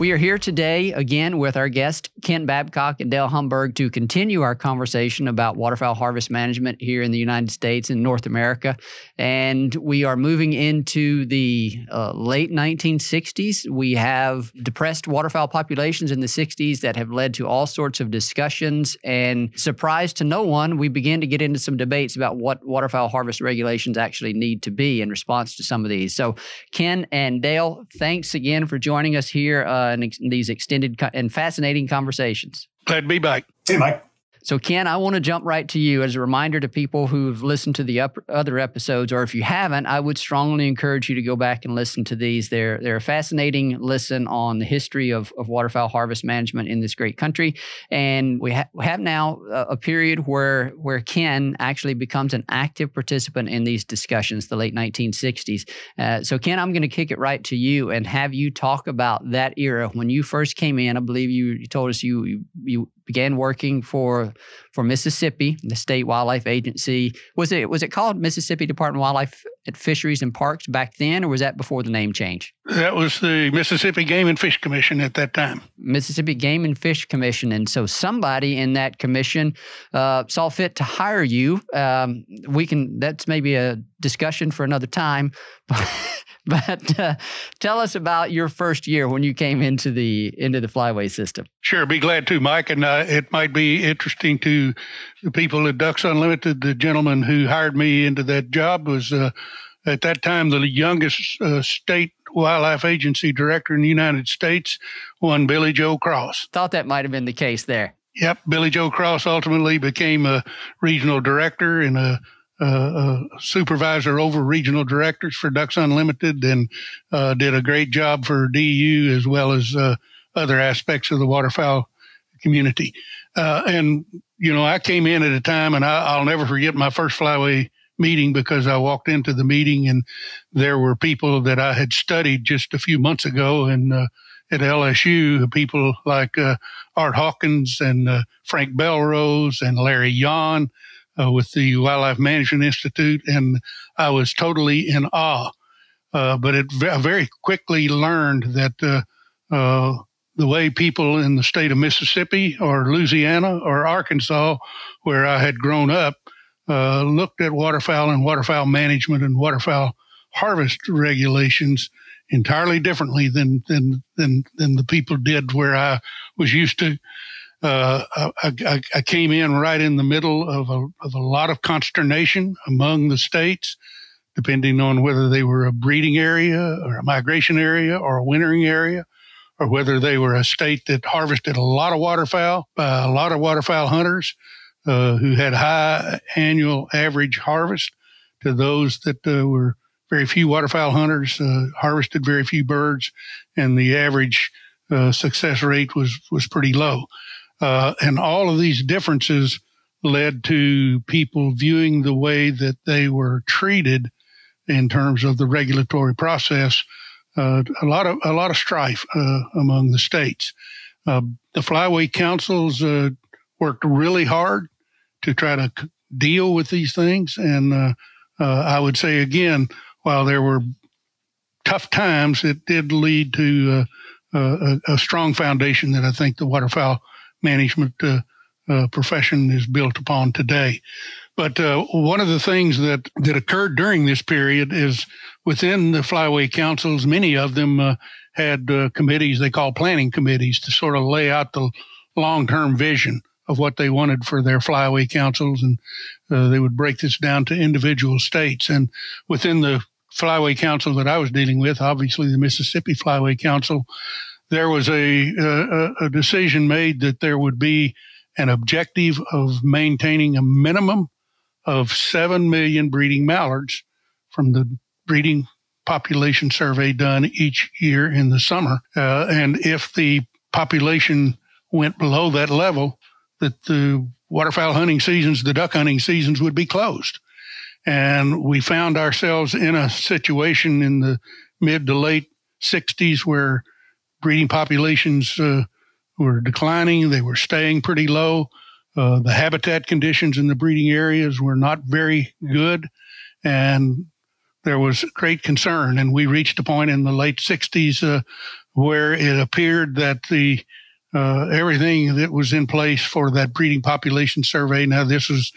We are here today again with our guest, Ken Babcock and Dale Humburg, to continue our conversation about waterfowl harvest management here in the United States and North America. And we are moving into the uh, late 1960s. We have depressed waterfowl populations in the 60s that have led to all sorts of discussions. And surprise to no one, we begin to get into some debates about what waterfowl harvest regulations actually need to be in response to some of these. So, Ken and Dale, thanks again for joining us here. Uh, Uh, in, ex- these extended co- and fascinating conversations. Glad to be back. Hey, Mike. So, Ken, I want to jump right to you as a reminder to people who've listened to the up- other episodes, or if you haven't, I would strongly encourage you to go back and listen to these. They're, they're a fascinating listen on the history of, of waterfowl harvest management in this great country. And we, ha- we have now a, a, period where, where Ken actually becomes an active participant in these discussions, the late 1960s. Uh, so, Ken, I'm going to kick it right to you and have you talk about that era when you first came in. I believe you, you told us you, you, you began working for for Mississippi, the state wildlife agency. Was it was it called Mississippi Department of Wildlife and Fisheries and Parks back then, or was that before the name change? That was the Mississippi Game and Fish Commission at that time. Mississippi Game and Fish Commission, and so somebody in that commission uh, saw fit to hire you. Um, we can that's maybe a discussion for another time, but. but uh, tell us about your first year when you came into the into the flyway system. Sure, be glad to, Mike. And uh, it might be interesting to people at Ducks Unlimited. The gentleman who hired me into that job was uh, at that time the youngest uh, state wildlife agency director in the United States, one Billy Joe Cross. Thought that might have been the case there. Yep, Billy Joe Cross ultimately became a regional director and a uh, supervisor over regional directors for Ducks Unlimited and uh, did a great job for DU as well as uh, other aspects of the waterfowl community. Uh, and, you know, I came in at a time and I, will never forget my first flyway meeting because I walked into the meeting and there were people that I had studied just a few months ago and uh, at LSU, people like uh, Art Hawkins and Frank Bellrose and Larry Jahn uh, with the Wildlife Management Institute, and I was totally in awe. Uh, but it I very quickly learned that uh, uh, the way people in the state of Mississippi or Louisiana or Arkansas, where I had grown up, uh, looked at waterfowl and waterfowl management and waterfowl harvest regulations entirely differently than than than than the people did where I was used to. Uh, I, I, I, came in right in the middle of a, of a lot of consternation among the states, depending on whether they were a breeding area or a migration area or a wintering area, or whether they were a state that harvested a lot of waterfowl by a lot of waterfowl hunters uh, who had high annual average harvest to those that uh, were very few waterfowl hunters uh, harvested very few birds, and the average uh, success rate was was pretty low. Uh, and all of these differences led to people viewing the way that they were treated in terms of the regulatory process. Uh, a lot of a lot of strife uh, among the states. Uh, the flyway councils worked really hard to try to deal with these things, and I would say again, while there were tough times, it did lead to a, a, strong foundation that I think the waterfowl management uh, uh, profession is built upon today. But uh, one of the things that, that occurred during this period is within the flyway councils, many of them uh, had uh, committees they call planning committees to sort of lay out the long term vision of what they wanted for their flyway councils. And uh, they would break this down to individual states. And within the Flyway Council that I was dealing with, obviously the Mississippi Flyway Council, there was a, a, a decision made that there would be an objective of maintaining a minimum of 7 million breeding mallards from the breeding population survey done each year in the summer. Uh, and if the population went below that level, that the waterfowl hunting seasons, the duck hunting seasons would be closed. And we found ourselves in a situation in the mid to late 60s where breeding populations uh, were declining. They were staying pretty low. Uh, the habitat conditions in the breeding areas were not very good. And there was great concern. And we reached a point in the late 60s uh, where it appeared that the uh, everything that was in place for that breeding population survey. Now, this was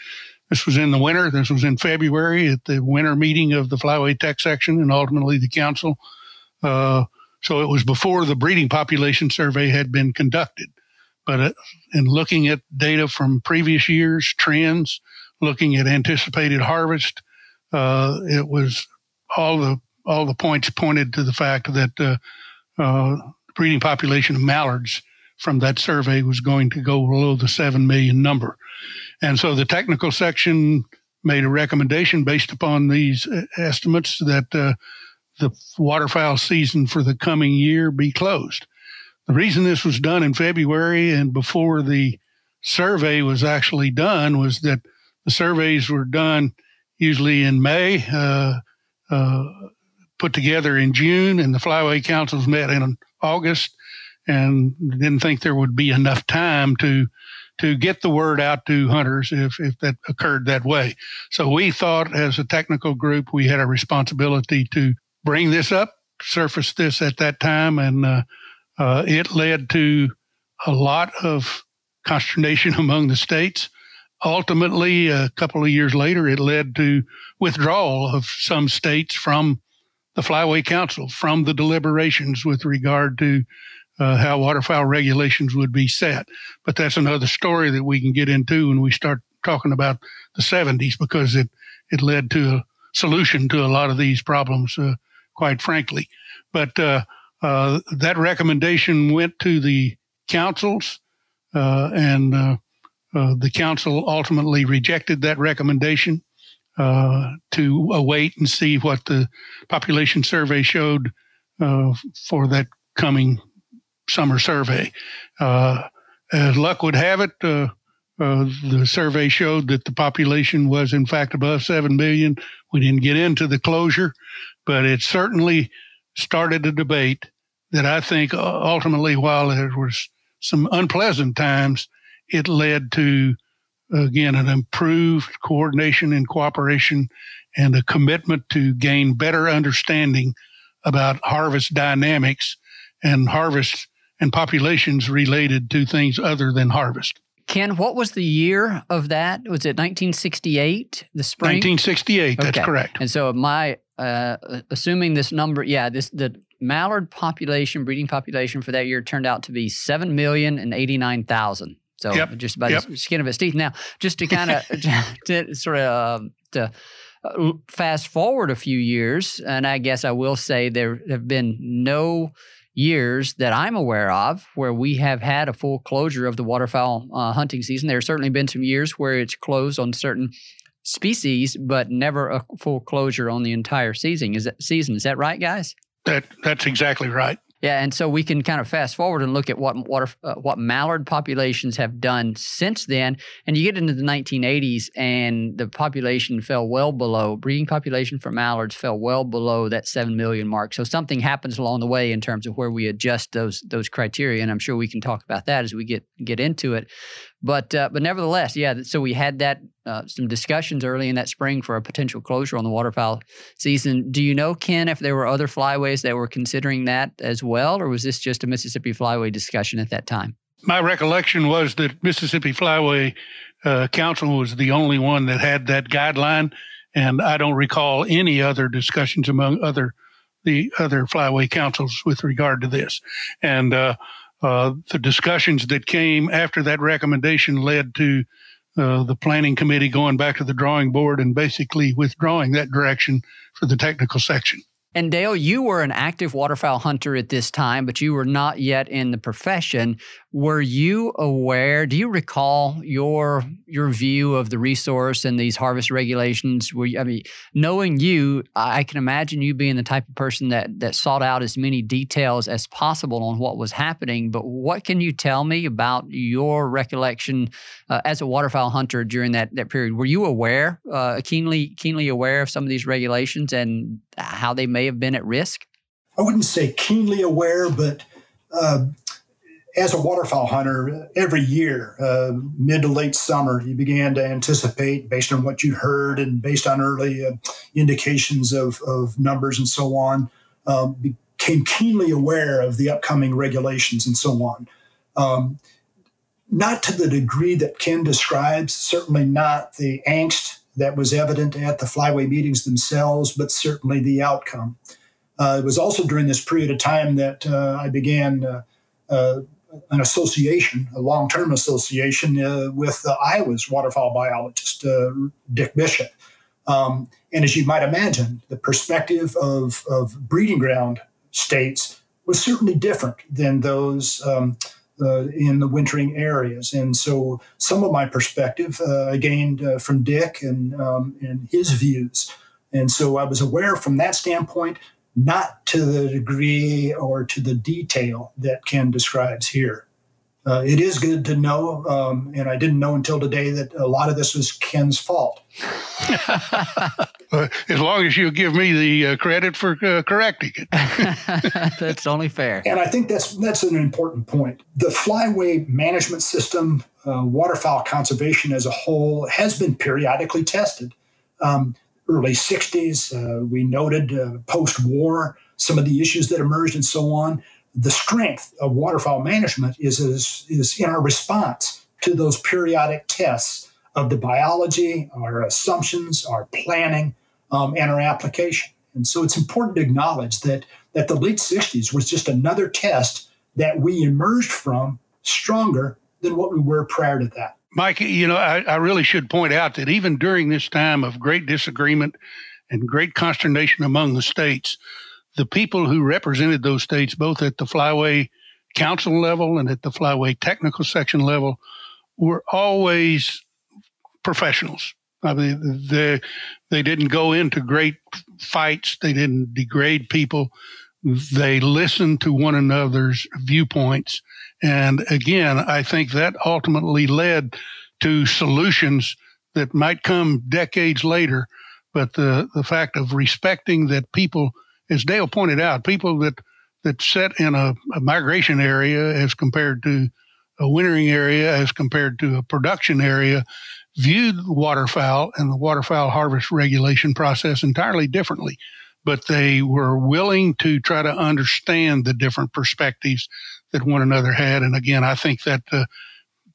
this was in the winter. This was in February at the winter meeting of the Flyway Tech section and ultimately the council. Uh, so it was before the breeding population survey had been conducted. But uh, in looking at data from previous years, trends, looking at anticipated harvest, uh, it was all the all the points pointed to the fact that uh, uh, breeding population of mallards from that survey was going to go below the seven million number. And so the technical section made a recommendation based upon these uh, estimates that uh, the waterfowl season for the coming year be closed. The reason this was done in February and before the survey was actually done was that the surveys were done usually in May, uh, uh, put together in June, and the flyway councils met in August and didn't think there would be enough time to to get the word out to hunters if, if that occurred that way. So we thought as a technical group, we had a responsibility to bring this up, surface this at that time. And uh, uh, it led to a lot of consternation among the states. Ultimately, a couple of years later, it led to withdrawal of some states from the Flyway Council, from the deliberations with regard to uh, how waterfowl regulations would be set. But that's another story that we can get into when we start talking about the 70s because it, it led to a solution to a lot of these problems, uh, quite frankly. But uh, uh that recommendation went to the councils, uh, and uh, the council ultimately rejected that recommendation. to await and see what the population survey showed for that coming summer survey. Uh, as luck would have it, uh, uh, the survey showed that the population was in fact above 7 million. We didn't get into the closure, but it certainly started a debate that I think uh, ultimately, while there was some unpleasant times, it led to, again, an improved coordination and cooperation and a commitment to gain better understanding about harvest dynamics and harvest and populations related to things other than harvest. Ken, what was the year of that? Was it 1968? The spring? 1968. That's okay. correct. And so my uh, assuming this number, yeah, this the mallard population, breeding population for that year turned out to be seven million and eighty nine thousand. So yep. just about yep. the skin of its teeth. Now, just to kind of to sort of uh, to fast forward a few years, and I guess I will say there have been no years that I'm aware of where we have had a full closure of the waterfowl uh, hunting season. There have certainly been some years where it's closed on certain species, but never a full closure on the entire season. Is that season? Is that right, guys? That that's exactly right. Yeah, and so we can kind of fast forward and look at what water, uh, what mallard populations have done since then, and you get into the 1980s, and the population fell well below breeding population for mallards fell well below that seven million mark. So something happens along the way in terms of where we adjust those those criteria, and I'm sure we can talk about that as we get get into it. But uh, but nevertheless, yeah. So we had that uh, some discussions early in that spring for a potential closure on the waterfowl season. Do you know, Ken, if there were other flyways that were considering that as well, or was this just a Mississippi Flyway discussion at that time? My recollection was that Mississippi Flyway uh, Council was the only one that had that guideline, and I don't recall any other discussions among other the other flyway councils with regard to this. And uh, the discussions that came after that recommendation led to uh, the planning committee going back to the drawing board and basically withdrawing that direction for the technical section. And Dale, you were an active waterfowl hunter at this time, but you were not yet in the profession. Were you aware? Do you recall your your view of the resource and these harvest regulations? Were you, I mean, knowing you, I can imagine you being the type of person that that sought out as many details as possible on what was happening. But what can you tell me about your recollection uh, as a waterfowl hunter during that that period? Were you aware, uh, keenly keenly aware of some of these regulations and how they may have been at risk? I wouldn't say keenly aware, but uh, as a waterfowl hunter, every year, uh, mid to late summer, you began to anticipate based on what you heard and based on early uh, indications of, of numbers and so on, um, became keenly aware of the upcoming regulations and so on. Um, not to the degree that Ken describes, certainly not the angst that was evident at the flyway meetings themselves, but certainly the outcome. Uh, it was also during this period of time that uh, I began uh, uh an association, a long term association uh, with Iowa's waterfowl biologist, uh, Dick Bishop. Um, and as you might imagine, the perspective of, of breeding ground states was certainly different than those um, uh, in the wintering areas. And so some of my perspective uh, I gained uh, from Dick and, um, and his views. And so I was aware from that standpoint, not to the degree or to the detail that Ken describes here. Uh, it is good to know, um, and I didn't know until today that a lot of this was Ken's fault. uh, as long as you give me the uh, credit for uh, correcting it, that's only fair. And I think that's that's an important point. The flyway management system, uh, waterfowl conservation as a whole, has been periodically tested. Um, early '60s, uh, we noted post-war some of the issues that emerged and so on the strength of waterfowl management is, is, is in our response to those periodic tests of the biology, our assumptions, our planning, um, and our application. And so it's important to acknowledge that, that the late 60s was just another test that we emerged from stronger than what we were prior to that. Mike, you know, I, I really should point out that even during this time of great disagreement and great consternation among the states, the people who represented those states, both at the Flyway Council level and at the Flyway Technical Section level, were always professionals. I mean, they they didn't go into great fights. They didn't degrade people. They listened to one another's viewpoints, and again, I think that ultimately led to solutions that might come decades later. But the the fact of respecting that people as Dale pointed out, people that that sit in a, a migration area as compared to a wintering area as compared to a production area viewed waterfowl and the waterfowl harvest regulation process entirely differently. But they were willing to try to understand the different perspectives that one another had. And again, I think that uh,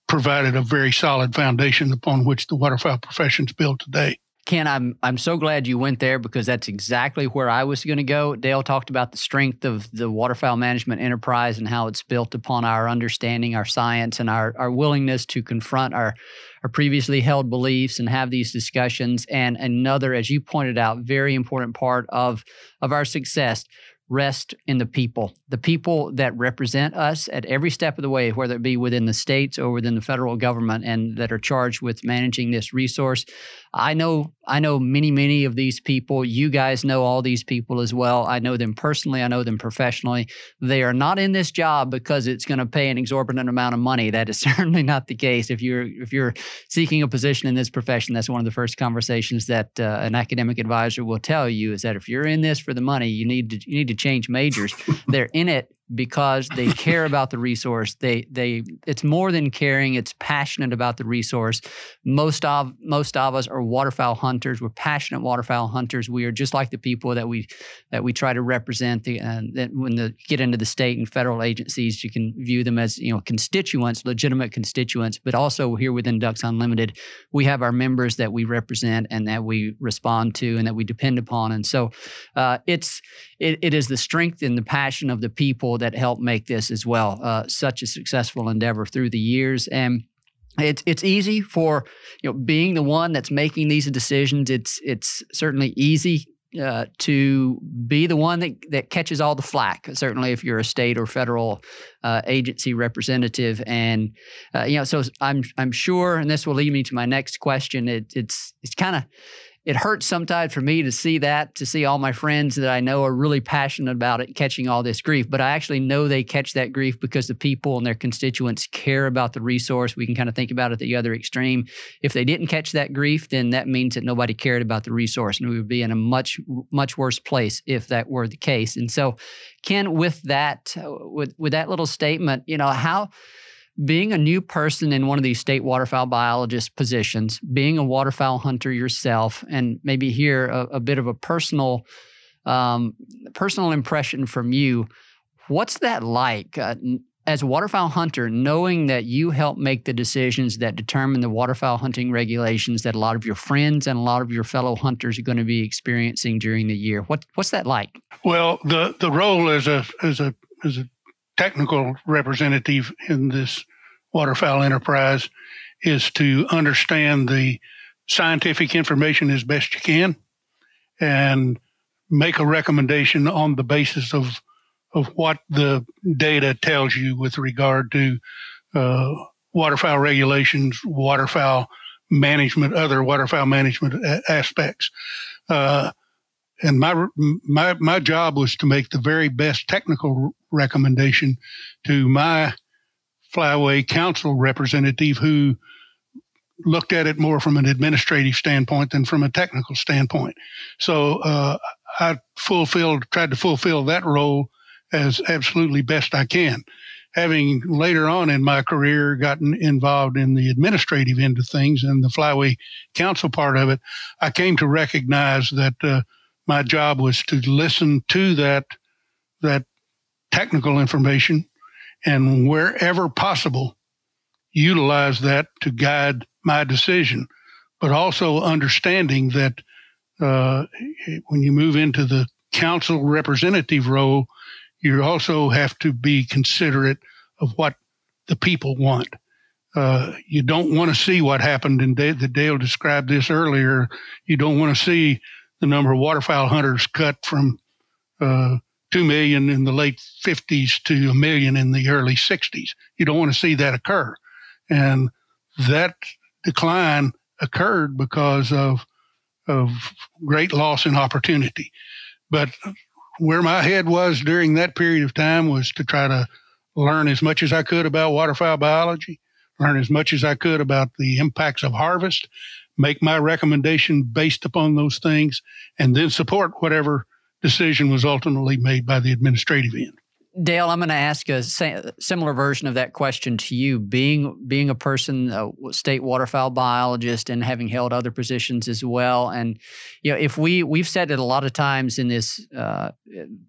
provided a very solid foundation upon which the waterfowl profession is built today. Ken, I'm I'm so glad you went there because that's exactly where I was going to go. Dale talked about the strength of the waterfowl management enterprise and how it's built upon our understanding, our science, and our our willingness to confront our our previously held beliefs and have these discussions. And another, as you pointed out, very important part of of our success rest in the people, the people that represent us at every step of the way, whether it be within the states or within the federal government, and that are charged with managing this resource. I know I know many many of these people. You guys know all these people as well. I know them personally. I know them professionally. They are not in this job because it's going to pay an exorbitant amount of money. That is certainly not the case. If you're if you're seeking a position in this profession, that's one of the first conversations that uh, an academic advisor will tell you is that if you're in this for the money, you need to you need to change majors. They're in it because they care about the resource. They they it's more than caring, it's passionate about the resource. Most of most of us are waterfowl hunters. We're passionate waterfowl hunters. We are just like the people that we that we try to represent the uh, that when the get into the state and federal agencies, you can view them as, you know, constituents, legitimate constituents, but also here within Ducks Unlimited, we have our members that we represent and that we respond to and that we depend upon. And so uh, it's it, it is the strength and the passion of the people that help make this as well uh, such a successful endeavor through the years. And it's it's easy for you know being the one that's making these decisions. It's it's certainly easy uh, to be the one that, that catches all the flack. Certainly, if you're a state or federal uh, agency representative, and uh, you know, so I'm I'm sure, and this will lead me to my next question. It, it's it's kind of it hurts sometimes for me to see that, to see all my friends that I know are really passionate about it catching all this grief. But I actually know they catch that grief because the people and their constituents care about the resource. We can kind of think about it the other extreme. If they didn't catch that grief, then that means that nobody cared about the resource, and we would be in a much, much worse place if that were the case. And so, Ken, with that, uh, with with that little statement, you know how being a new person in one of these state waterfowl biologist positions, being a waterfowl hunter yourself, and maybe hear a, a bit of a personal um, personal impression from you. What's that like? Uh, as a waterfowl hunter, knowing that you help make the decisions that determine the waterfowl hunting regulations that a lot of your friends and a lot of your fellow hunters are going to be experiencing during the year, what what's that like? Well, the the role as a as a as a technical representative in this waterfowl enterprise is to understand the scientific information as best you can and make a recommendation on the basis of of what the data tells you with regard to uh, waterfowl regulations, waterfowl management, other waterfowl management a- aspects. Uh, and my my my job was to make the very best technical recommendation to my flyway council representative who looked at it more from an administrative standpoint than from a technical standpoint. So uh, I fulfilled, tried to fulfill that role as absolutely best I can. Having later on in my career gotten involved in the administrative end of things and the flyway council part of it, I came to recognize that uh, my job was to listen to that that technical information and wherever possible, utilize that to guide my decision. But also understanding that uh, when you move into the council representative role, you also have to be considerate of what the people want. Uh, you don't want to see what happened, and Dale, Dale described this earlier. You don't want to see the number of waterfowl hunters cut from uh, 2 million in the late 50s to a million in the early 60s. You don't want to see that occur. And that decline occurred because of, of great loss in opportunity. But where my head was during that period of time was to try to learn as much as I could about waterfowl biology, learn as much as I could about the impacts of harvest, make my recommendation based upon those things, and then support whatever decision was ultimately made by the administrative end. Dale, I'm going to ask a similar version of that question to you. Being being a person, a state waterfowl biologist, and having held other positions as well, and you know, if we we've said it a lot of times in this, uh,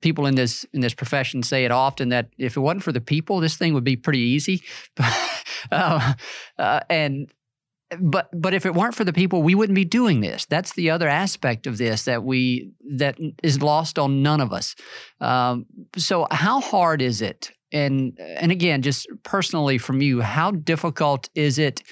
people in this in this profession say it often that if it wasn't for the people, this thing would be pretty easy. uh, uh, and but but if it weren't for the people, we wouldn't be doing this. That's the other aspect of this that we that is lost on none of us. Um, so how hard is it? And and again, just personally from you, how difficult is it?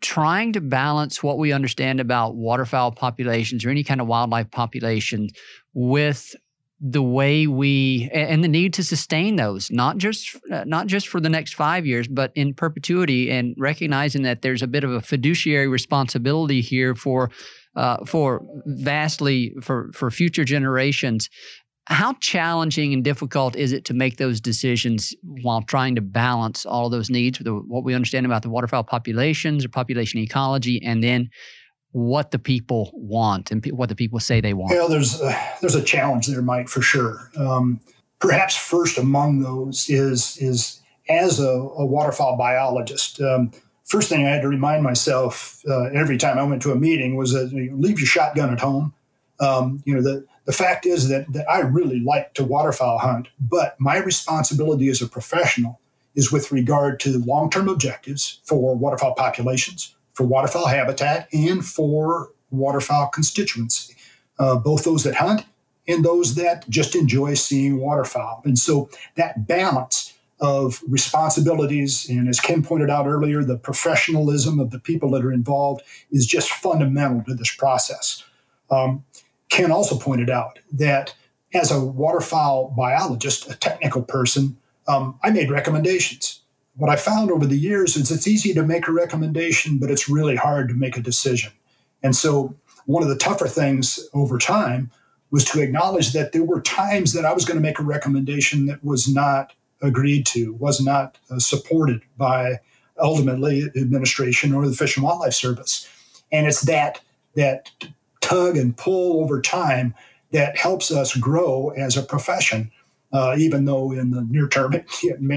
trying to balance what we understand about waterfowl populations or any kind of wildlife population with the way we and the need to sustain those not just uh, not just for the next 5 years but in perpetuity and recognizing that there's a bit of a fiduciary responsibility here for uh, for vastly for for future generations. How challenging and difficult is it to make those decisions while trying to balance all those needs with what we understand about the waterfowl populations or population ecology and then what the people want and what the people say they want? Well, there's a, there's a challenge there, Mike, for sure. Um, perhaps first among those is is as a, a waterfowl biologist. Um, first thing I had to remind myself uh, every time I went to a meeting was that you know, leave your shotgun at home. Um, you know the the fact is that, that I really like to waterfowl hunt, but my responsibility as a professional is with regard to long term objectives for waterfowl populations, for waterfowl habitat and for waterfowl constituency, uh, both those that hunt and those that just enjoy seeing waterfowl. And so that balance of responsibilities, and as Ken pointed out earlier, the professionalism of the people that are involved is just fundamental to this process. Um, Ken also pointed out that as a waterfowl biologist, a technical person, um, I made recommendations what I found over the years is it's easy to make a recommendation, but it's really hard to make a decision. And so, one of the tougher things over time was to acknowledge that there were times that I was going to make a recommendation that was not agreed to, was not uh, supported by ultimately administration or the Fish and Wildlife Service. And it's that that tug and pull over time that helps us grow as a profession, uh, even though in the near term it, it may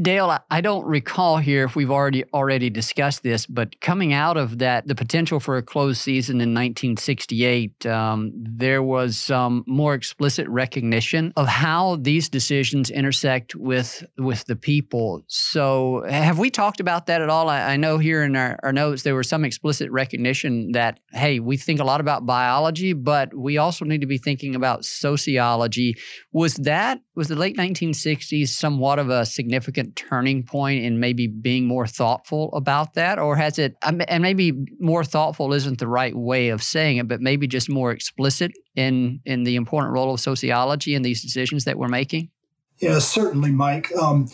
Dale, I don't recall here if we've already already discussed this, but coming out of that, the potential for a closed season in 1968, um, there was some more explicit recognition of how these decisions intersect with with the people. So, have we talked about that at all? I, I know here in our, our notes there was some explicit recognition that hey, we think a lot about biology, but we also need to be thinking about sociology. Was that was the late 1960s somewhat of a significant turning point in maybe being more thoughtful about that? Or has it, and maybe more thoughtful isn't the right way of saying it, but maybe just more explicit in, in the important role of sociology in these decisions that we're making? Yeah, certainly, Mike. Um,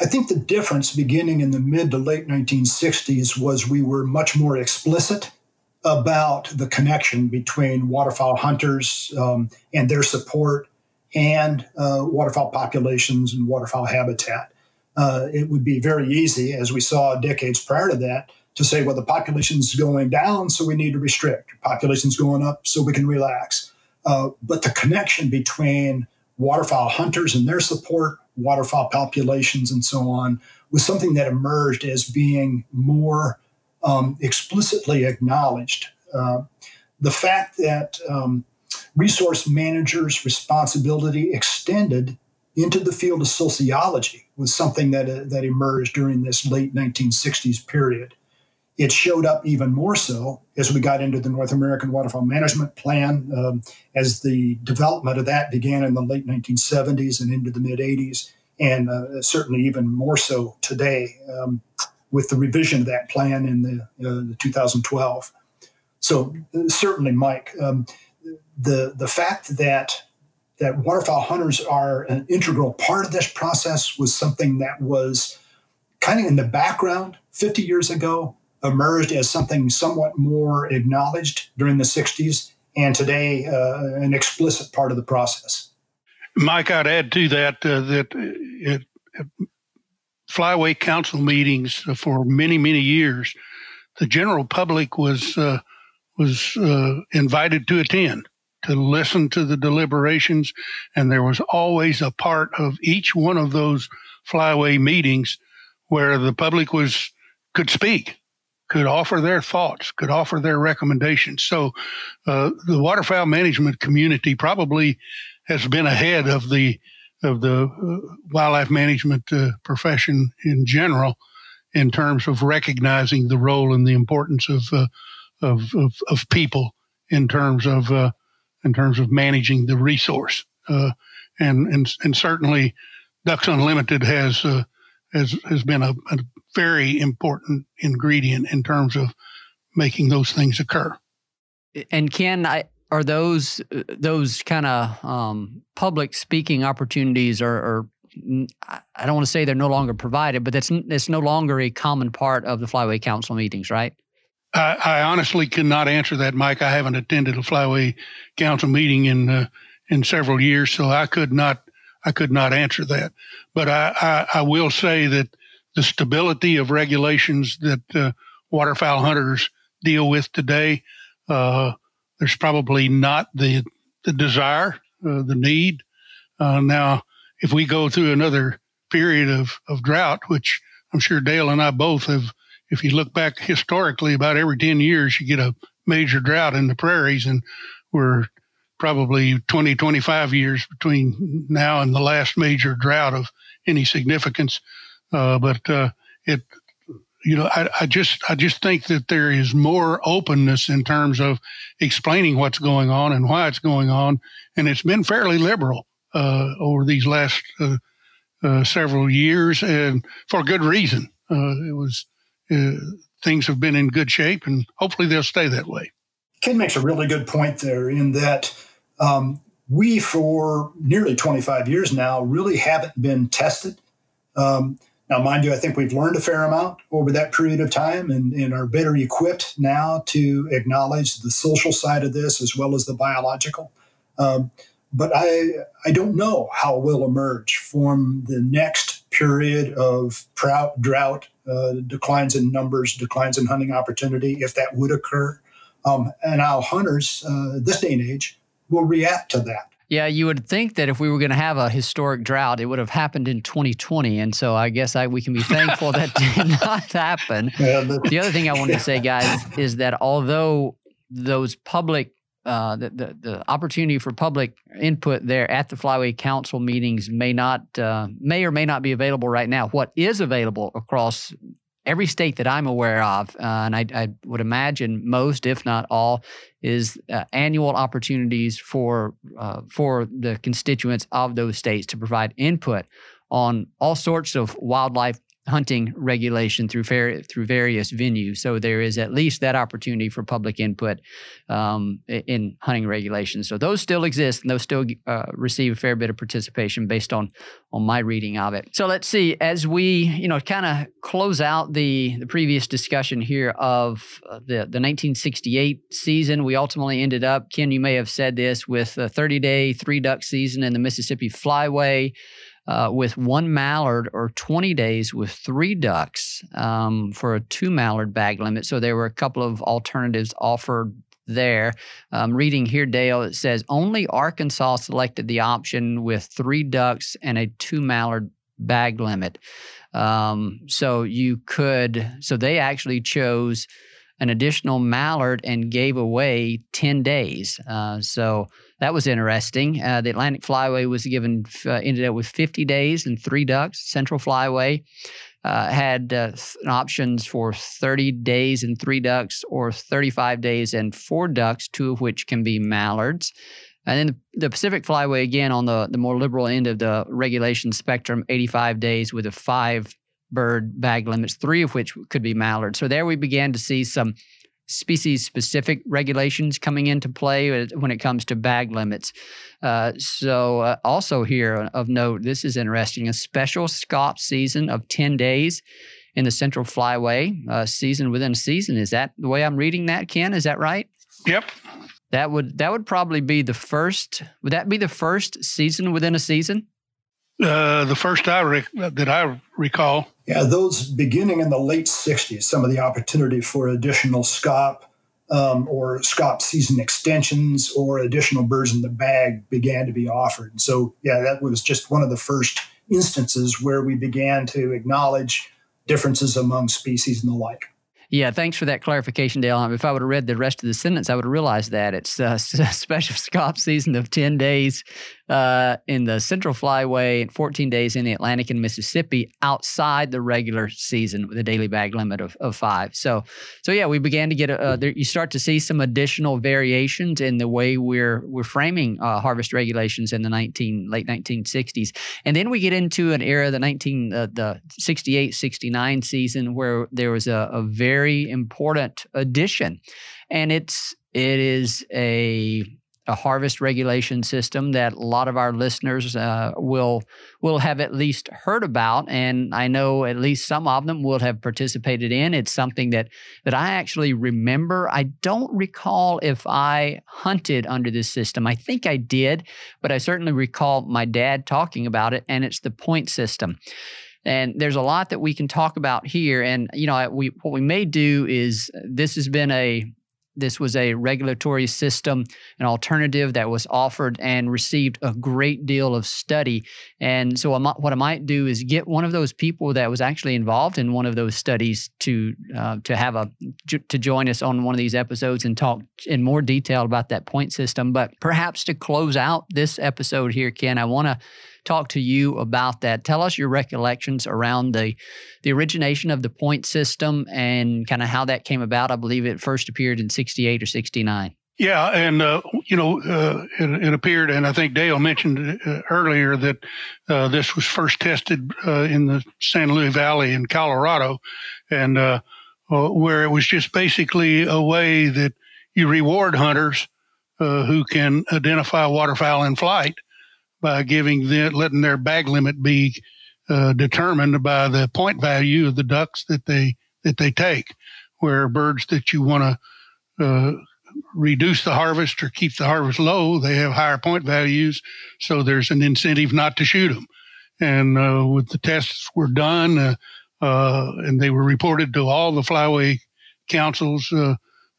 I think the difference beginning in the mid to late 1960s was we were much more explicit about the connection between waterfowl hunters um, and their support and uh, waterfowl populations and waterfowl habitat. Uh, it would be very easy, as we saw decades prior to that, to say, well, the population's going down, so we need to restrict. Population's going up, so we can relax. Uh, but the connection between waterfowl hunters and their support, waterfowl populations, and so on, was something that emerged as being more um, explicitly acknowledged. Uh, the fact that um, resource managers' responsibility extended into the field of sociology was something that, uh, that emerged during this late 1960s period. It showed up even more so as we got into the North American Waterfowl Management Plan, um, as the development of that began in the late 1970s and into the mid 80s, and uh, certainly even more so today um, with the revision of that plan in the, uh, the 2012. So uh, certainly, Mike, um, the the fact that that waterfowl hunters are an integral part of this process was something that was kind of in the background 50 years ago, emerged as something somewhat more acknowledged during the 60s, and today uh, an explicit part of the process. Mike, I'd add to that uh, that it, flyway council meetings for many, many years, the general public was uh, was uh, invited to attend to listen to the deliberations. And there was always a part of each one of those flyway meetings where the public was, could speak, could offer their thoughts, could offer their recommendations. So, uh, the waterfowl management community probably has been ahead of the, of the uh, wildlife management uh, profession in general in terms of recognizing the role and the importance of, uh, of, of, of, people in terms of uh, in terms of managing the resource. Uh, and, and, and certainly Ducks Unlimited has, uh, has, has been a, a, very important ingredient in terms of making those things occur. And Ken, I, are those those kind of um, public speaking opportunities are, are, I don't want to say they're no longer provided, but that's it's no longer a common part of the Flyway Council meetings, right? I, I, honestly cannot answer that, Mike. I haven't attended a Flyway Council meeting in uh, in several years, so I could not I could not answer that. But I, I, I will say that the stability of regulations that uh, waterfowl hunters deal with today, uh, there's probably not the the desire, uh, the need. Uh, now, if we go through another period of, of drought, which I'm sure Dale and I both have if you look back historically, about every 10 years, you get a major drought in the prairies, and we're probably 20, 25 years between now and the last major drought of any significance. Uh, but uh, it, you know, I, I, just I just think that there is more openness in terms of explaining what's going on and why it's going on, and it's been fairly liberal uh, over these last uh, uh, several years, and for good reason. Uh, it was uh, things have been in good shape, and hopefully they'll stay that way. Ken makes a really good point there in that um, we, for nearly 25 years now, really haven't been tested. Um, now, mind you, I think we've learned a fair amount over that period of time and, and, are better equipped now to acknowledge the social side of this as well as the biological. Um, but I, I don't know how it will emerge from the next period of drought uh, declines in numbers, declines in hunting opportunity, if that would occur. Um, and our hunters, uh, this day and age, will react to that. Yeah, you would think that if we were going to have a historic drought, it would have happened in 2020. And so I guess I, we can be thankful that did not happen. Yeah, the other thing I wanted to say, guys, is that although those public uh, the, the, the opportunity for public input there at the Flyway Council meetings may not uh, may or may not be available right now. What is available across every state that I'm aware of, uh, and I, I, would imagine most, if not all, is uh, annual opportunities for uh, for the constituents of those states to provide input on all sorts of wildlife hunting regulation through through various venues. So there is at least that opportunity for public input um, in hunting regulations. So those still exist, and those still uh, receive a fair bit of participation based on on my reading of it. So let's see as we you know kind of close out the the previous discussion here of uh, the the 1968 season. We ultimately ended up, Ken, you may have said this, with a 30 day three duck season in the Mississippi Flyway uh, with one mallard or 20 days with three ducks um, for a two mallard bag limit. So there were a couple of alternatives offered there. Um, reading here, Dale, it says only Arkansas selected the option with three ducks and a two mallard bag limit. Um, so you could, so they actually chose an additional mallard and gave away 10 days. Uh, so that was interesting. Uh, the Atlantic Flyway was given, uh, ended up with 50 days and three ducks. Central Flyway uh, had uh, options for 30 days and three ducks or 35 days and four ducks, two of which can be mallards. And then the, the Pacific Flyway, again, on the, the more liberal end of the regulation spectrum, 85 days with a five bird bag limits, three of which could be mallard. So there we began to see some species specific regulations coming into play when it comes to bag limits. Uh, so, uh, also here of note, this is interesting a special scaup season of 10 days in the Central Flyway, uh, season within a season. Is that the way I'm reading that, Ken? Is that right? Yep. That would that would probably be the first. Would that be the first season within a season? Uh, the first I rec- that I recall. Yeah, those beginning in the late 60s, some of the opportunity for additional scaup um, or scaup season extensions or additional birds in the bag began to be offered. So, yeah, that was just one of the first instances where we began to acknowledge differences among species and the like. Yeah, thanks for that clarification, Dale. If I would have read the rest of the sentence, I would have realized that it's a special scaup season of 10 days uh, in the Central Flyway and 14 days in the Atlantic and Mississippi outside the regular season with a daily bag limit of, of five. So, so yeah, we began to get a, uh, there, you start to see some additional variations in the way we're we're framing uh, harvest regulations in the 19 late 1960s, and then we get into an era, the 19 uh, the 68 69 season, where there was a, a very important addition, and it's it is a a harvest regulation system that a lot of our listeners uh, will will have at least heard about, and I know at least some of them will have participated in. It's something that that I actually remember. I don't recall if I hunted under this system. I think I did, but I certainly recall my dad talking about it, and it's the point system. And there's a lot that we can talk about here. And you know, we what we may do is this has been a this was a regulatory system, an alternative that was offered and received a great deal of study. And so, what I might do is get one of those people that was actually involved in one of those studies to uh, to have a to join us on one of these episodes and talk in more detail about that point system. But perhaps to close out this episode here, Ken, I want to talk to you about that. Tell us your recollections around the the origination of the point system and kind of how that came about. I believe it first appeared in 68 or 69. Yeah, and uh, you know, uh, it, it, appeared, and I think Dale mentioned uh, earlier that uh, this was first tested uh, in the San Luis Valley in Colorado, and where it was just basically a way that you reward hunters who can identify waterfowl in flight by giving the, letting their bag limit be uh, determined by the point value of the ducks that they that they take. Where birds that you want to uh, reduce the harvest or keep the harvest low, they have higher point values, so there's an incentive not to shoot them. And uh, with the tests were done, uh, uh, and they were reported to all the flyway councils uh,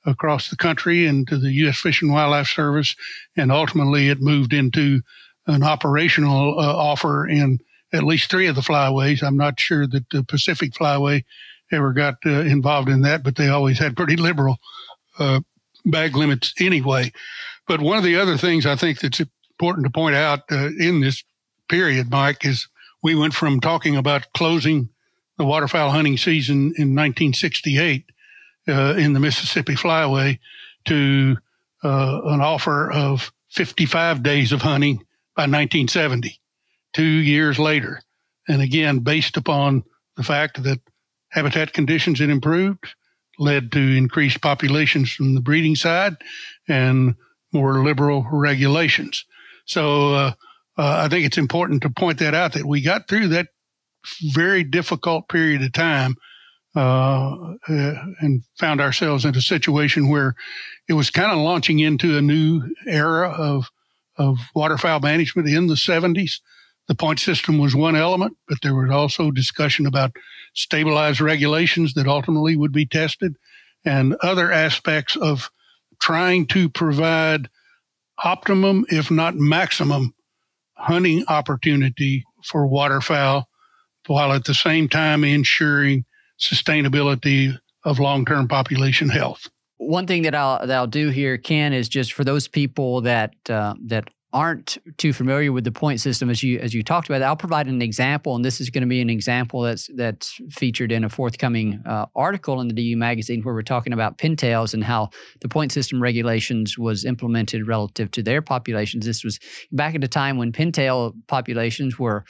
across the country and to the U.S. Fish and Wildlife Service, and ultimately it moved into an operational uh, offer in at least three of the flyways. I'm not sure that the Pacific Flyway ever got uh, involved in that, but they always had pretty liberal uh, bag limits anyway. But one of the other things I think that's important to point out uh, in this period, Mike, is we went from talking about closing the waterfowl hunting season in 1968 uh, in the Mississippi Flyway to uh, an offer of 55 days of hunting by 1970, two years later. And again, based upon the fact that habitat conditions had improved, led to increased populations from the breeding side, and more liberal regulations. So uh, uh, I think it's important to point that out that we got through that very difficult period of time uh, uh, and found ourselves in a situation where it was kind of launching into a new era of of waterfowl management in the 70s. The point system was one element, but there was also discussion about stabilized regulations that ultimately would be tested and other aspects of trying to provide optimum, if not maximum, hunting opportunity for waterfowl while at the same time ensuring sustainability of long-term population health. One thing that I'll that I'll do here, Ken, is just for those people that uh, that aren't too familiar with the point system as you as you talked about i'll provide an example and this is going to be an example that's that's featured in a forthcoming uh, article in the du magazine where we're talking about pintails and how the point system regulations was implemented relative to their populations. This was back at a time when pintail populations were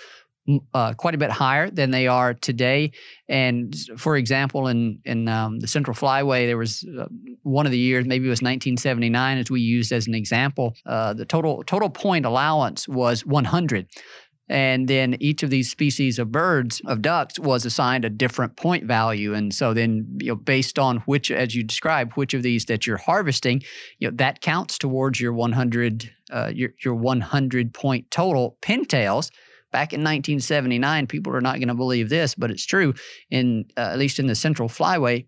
uh, quite a bit higher than they are today. And for example, in in um, the Central Flyway, there was uh, one of the years, maybe it was 1979, as we used as an example. Uh, the total total point allowance was 100. And then each of these species of birds, of ducks, was assigned a different point value. And so then, you know, based on which, as you described, which of these that you're harvesting, you know, that counts towards your 100, uh, your your 100 point total pintails back in 1979, people are not going to believe this, but it's true. In uh, at least in the Central Flyway,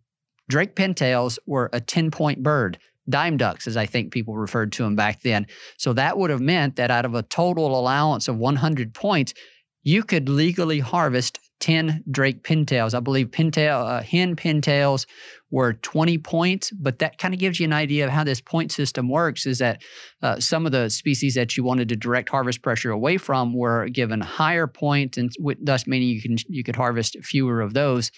Drake pintails were a 10 point bird. Dime ducks, as I think people referred to them back then. So that would have meant that out of a total allowance of 100 points, you could legally harvest 10 Drake pintails. I believe pintail, uh, hen pintails were 20 points, but that kind of gives you an idea of how this point system works is that uh, some of the species that you wanted to direct harvest pressure away from were given higher points point and thus meaning you can you could harvest fewer of those.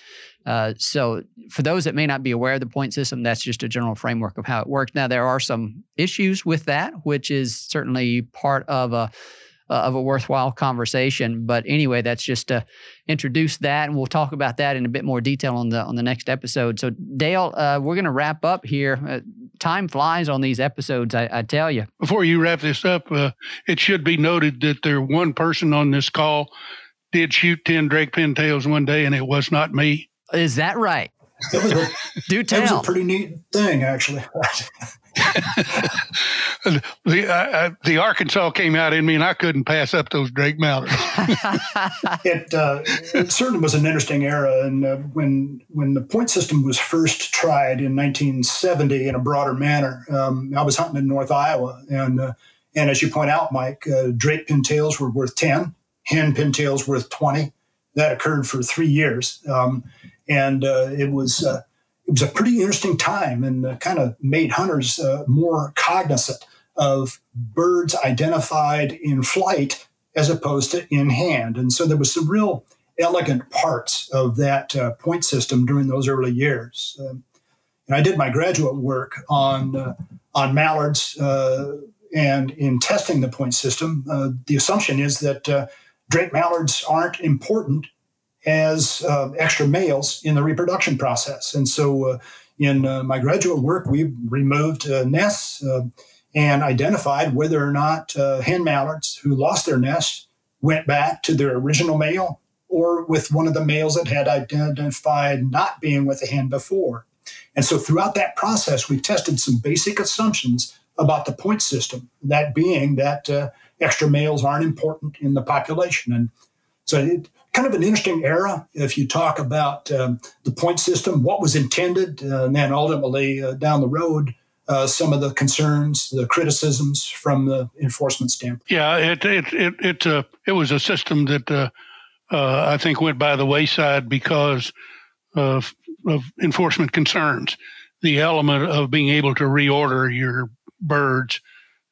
Uh, so for those that may not be aware of the point system, that's just a general framework of how it works. Now there are some issues with that, which is certainly part of a uh, of a worthwhile conversation. But anyway, that's just to introduce that, and we'll talk about that in a bit more detail on the on the next episode. So, Dale, uh, we're going to wrap up here. Uh, time flies on these episodes, I, I, tell you. Before you wrap this up, uh, it should be noted that there one person on this call did shoot ten Drake pintails one day, and it was not me. Is that right? A, Do tell. That was a pretty neat thing, actually. the uh, the Arkansas came out in me, and I couldn't pass up those Drake mallards. it, uh, it certainly was an interesting era, and uh, when when the point system was first tried in 1970 in a broader manner, um, I was hunting in North Iowa, and uh, and as you point out, Mike, uh, Drake pintails were worth 10, hen pintails worth 20. That occurred for three years, um, and uh, it was it was a pretty interesting time and uh, kind of made hunters uh, more cognizant of birds identified in flight as opposed to in hand. And so there was some real elegant parts of that uh, point system during those early years. Um, and I did my graduate work on uh, on mallards, uh, and in testing the point system, uh, the assumption is that Drake mallards aren't important as uh, extra males in the reproduction process. And so uh, in uh, my graduate work, we removed uh, nests uh, and identified whether or not uh, hen mallards who lost their nest went back to their original male or with one of the males that had identified not being with a hen before. And so throughout that process, we tested some basic assumptions about the point system, that being that extra males aren't important in the population. And so it, kind of an interesting era if you talk about um, the point system, what was intended, uh, and then ultimately uh, down the road, uh, some of the concerns, the criticisms from the enforcement standpoint. Yeah, it it it it, uh, it was a system that uh, uh, I think went by the wayside because of, of enforcement concerns. The element of being able to reorder your birds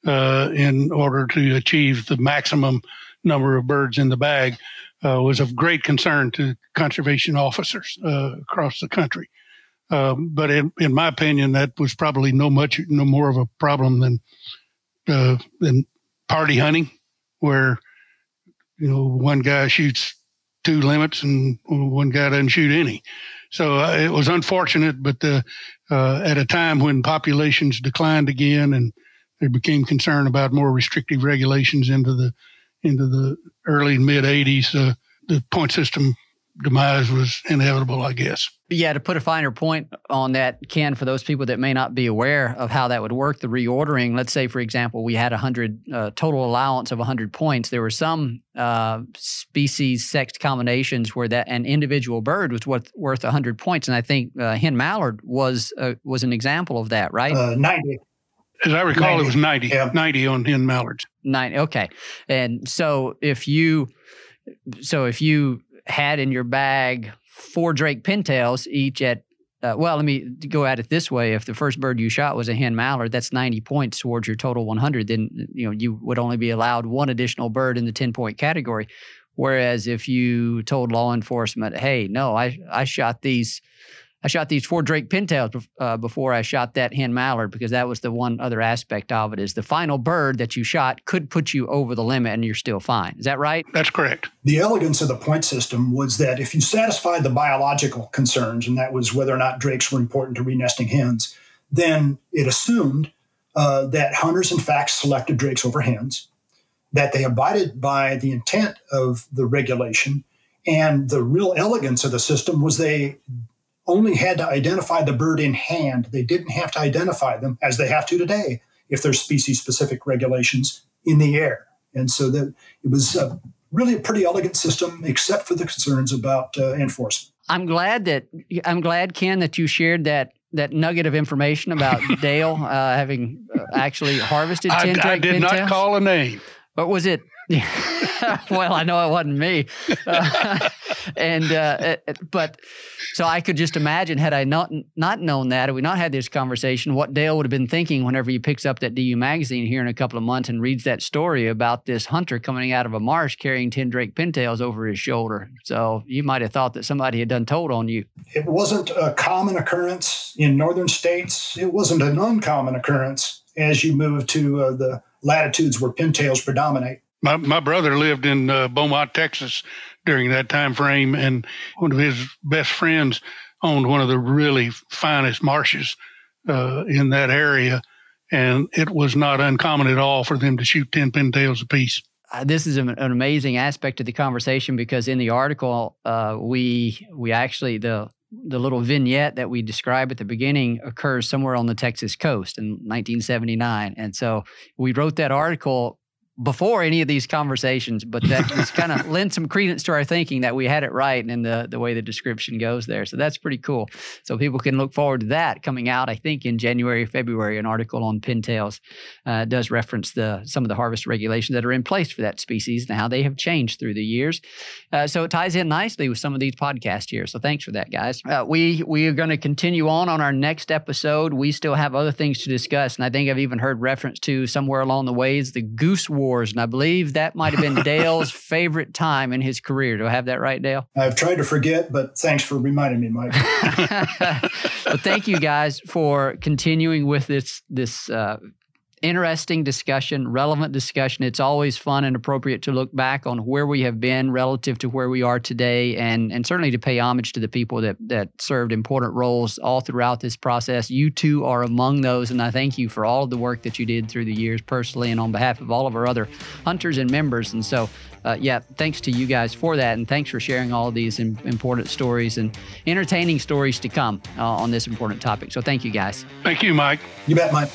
in order to achieve the maximum number of birds in the bag uh, was of great concern to conservation officers uh, across the country. Um, but in, in, my opinion, that was probably no much no more of a problem than uh, than party hunting, where you know one guy shoots two limits and one guy doesn't shoot any. So uh, it was unfortunate, but uh, uh, at a time when populations declined again and there became concern about more restrictive regulations into the into the early mid 80s, uh, the point system demise was inevitable, I guess. Yeah, to put a finer point on that, Ken, for those people that may not be aware of how that would work, the reordering, let's say, for example, we had a 100 uh, total allowance of 100 points. There were some uh, species sex combinations where that an individual bird was worth, worth 100 points. And I think uh, hen mallard was uh, was an example of that, right? Uh, 90. As I recall, 90. it was 90, yeah. 90 on hen mallards. 90, okay. And so if you so if you had in your bag four Drake pintails, each at uh, well, let me go at it this way: if the first bird you shot was a hen mallard, that's 90 points towards your total 100. Then you know you would only be allowed one additional bird in the 10 point category. Whereas if you told law enforcement, "Hey, no, I I shot these I shot these four Drake pintails uh, before I shot that hen mallard because that was the one other aspect of it is the final bird that you shot could put you over the limit and you're still fine. Is that right? That's correct. The elegance of the point system was that if you satisfied the biological concerns, and that was whether or not drakes were important to renesting hens, then it assumed uh, that hunters in fact selected drakes over hens, that they abided by the intent of the regulation, and the real elegance of the system was they only had to identify the bird in hand. They didn't have to identify them as they have to today if there's species specific regulations in the air. And so that it was uh, really a pretty elegant system, except for the concerns about uh, enforcement. I'm glad that I'm glad Ken that you shared that that nugget of information about Dale uh, having uh, actually harvested ten I, I did not call a name. But was it well, I know it wasn't me, uh, and uh, but so I could just imagine had I not not known that, had we not had this conversation, what Dale would have been thinking whenever he picks up that DU magazine here in a couple of months and reads that story about this hunter coming out of a marsh carrying ten Drake pintails over his shoulder. So you might have thought that somebody had done told on you. It wasn't a common occurrence in northern states. It wasn't an uncommon occurrence as you move to uh, the latitudes where pintails predominate. My my brother lived in uh, Beaumont, Texas, during that time frame, and one of his best friends owned one of the really finest marshes uh, in that area, and it was not uncommon at all for them to shoot ten pintails apiece. Uh, this is an, an, amazing aspect of the conversation because in the article uh, we we actually the the little vignette that we describe at the beginning occurs somewhere on the Texas coast in 1979. And so we wrote that article before any of these conversations, but that just kind of lends some credence to our thinking that we had it right in the, the way the description goes there. So that's pretty cool. So people can look forward to that coming out, I think, in January, February. An article on pintails uh, does reference the some of the harvest regulations that are in place for that species and how they have changed through the years. Uh, so it ties in nicely with some of these podcasts here. So thanks for that, guys. Uh, we we are going to continue on on our next episode. We still have other things to discuss, and I think I've even heard reference to somewhere along the ways the goose war Wars, and I believe that might have been Dale's favorite time in his career. Do I have that right, Dale? I've tried to forget, but thanks for reminding me, Mike. well, thank you guys for continuing with this this uh, interesting discussion, relevant discussion. It's always fun and appropriate to look back on where we have been relative to where we are today, and and certainly to pay homage to the people that that served important roles all throughout this process. You two are among those, and I thank you for all of the work that you did through the years, personally and on behalf of all of our other hunters and members. And so, uh, yeah, thanks to you guys for that, and thanks for sharing all of these important stories and entertaining stories to come uh, on this important topic. So, thank you guys. Thank you, Mike. You bet, Mike.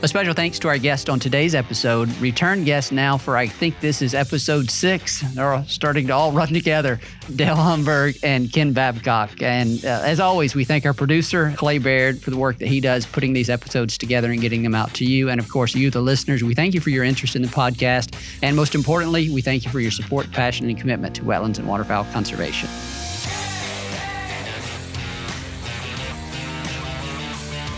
A special thanks to our guest on today's episode. Return guest now for I think this is episode six. They're starting to all run together. Dale Humburg and Ken Babcock. And uh, as always, we thank our producer, Clay Baird, for the work that he does putting these episodes together and getting them out to you. And of course, you, the listeners, we thank you for your interest in the podcast. And most importantly, we thank you for your support, passion, and commitment to wetlands and waterfowl conservation.